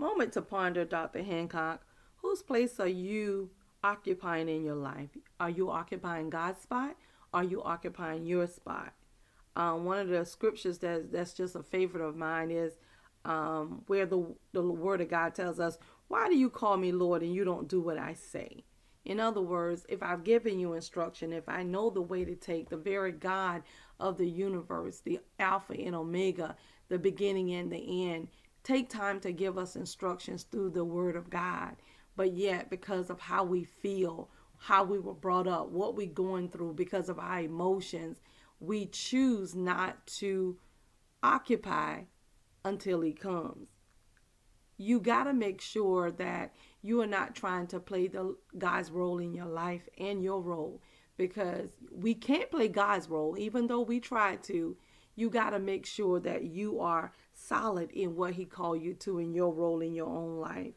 Moment to ponder, Dr. Hancock. Whose place are you occupying in your life? Are you occupying God's spot? Are you occupying your spot? Um, one of the scriptures that that's just a favorite of mine is um, where the the Word of God tells us, "Why do you call me Lord and you don't do what I say?" In other words, if I've given you instruction, if I know the way to take, the very God of the universe, the Alpha and Omega, the beginning and the end, take time to give us instructions through the Word of God. But yet, because of how we feel, how we were brought up, what we're going through, because of our emotions, we choose not to occupy until He comes. You got to make sure that you are not trying to play the God's role in your life and your role because we can't play God's role even though we try to. You got to make sure that you are solid in what he called you to in your role in your own life.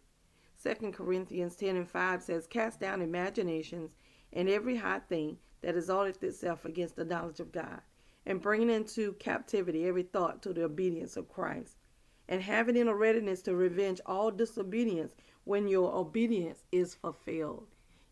Second Corinthians 10 and 5 says, Cast down imaginations and every high thing that exalteth itself against the knowledge of God, and bringing into captivity every thought to the obedience of Christ, and having in a readiness to revenge all disobedience when your obedience is fulfilled.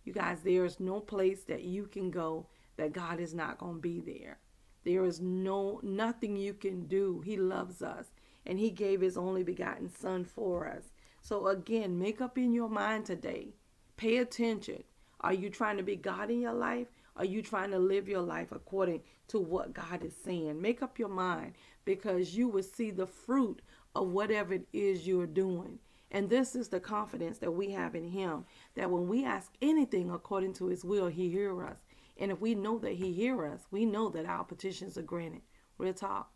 You guys, there is no place that you can go that God is not going to be there. There is no nothing you can do. He loves us and he gave his only begotten son for us. So again, make up in your mind today. Pay attention. Are you trying to be God in your life? Are you trying to live your life according to what God is saying? Make up your mind because you will see the fruit of whatever it is you're doing. And this is the confidence that we have in Him that when we ask anything according to His will, He hears us. And if we know that He hears us, we know that our petitions are granted. Real talk.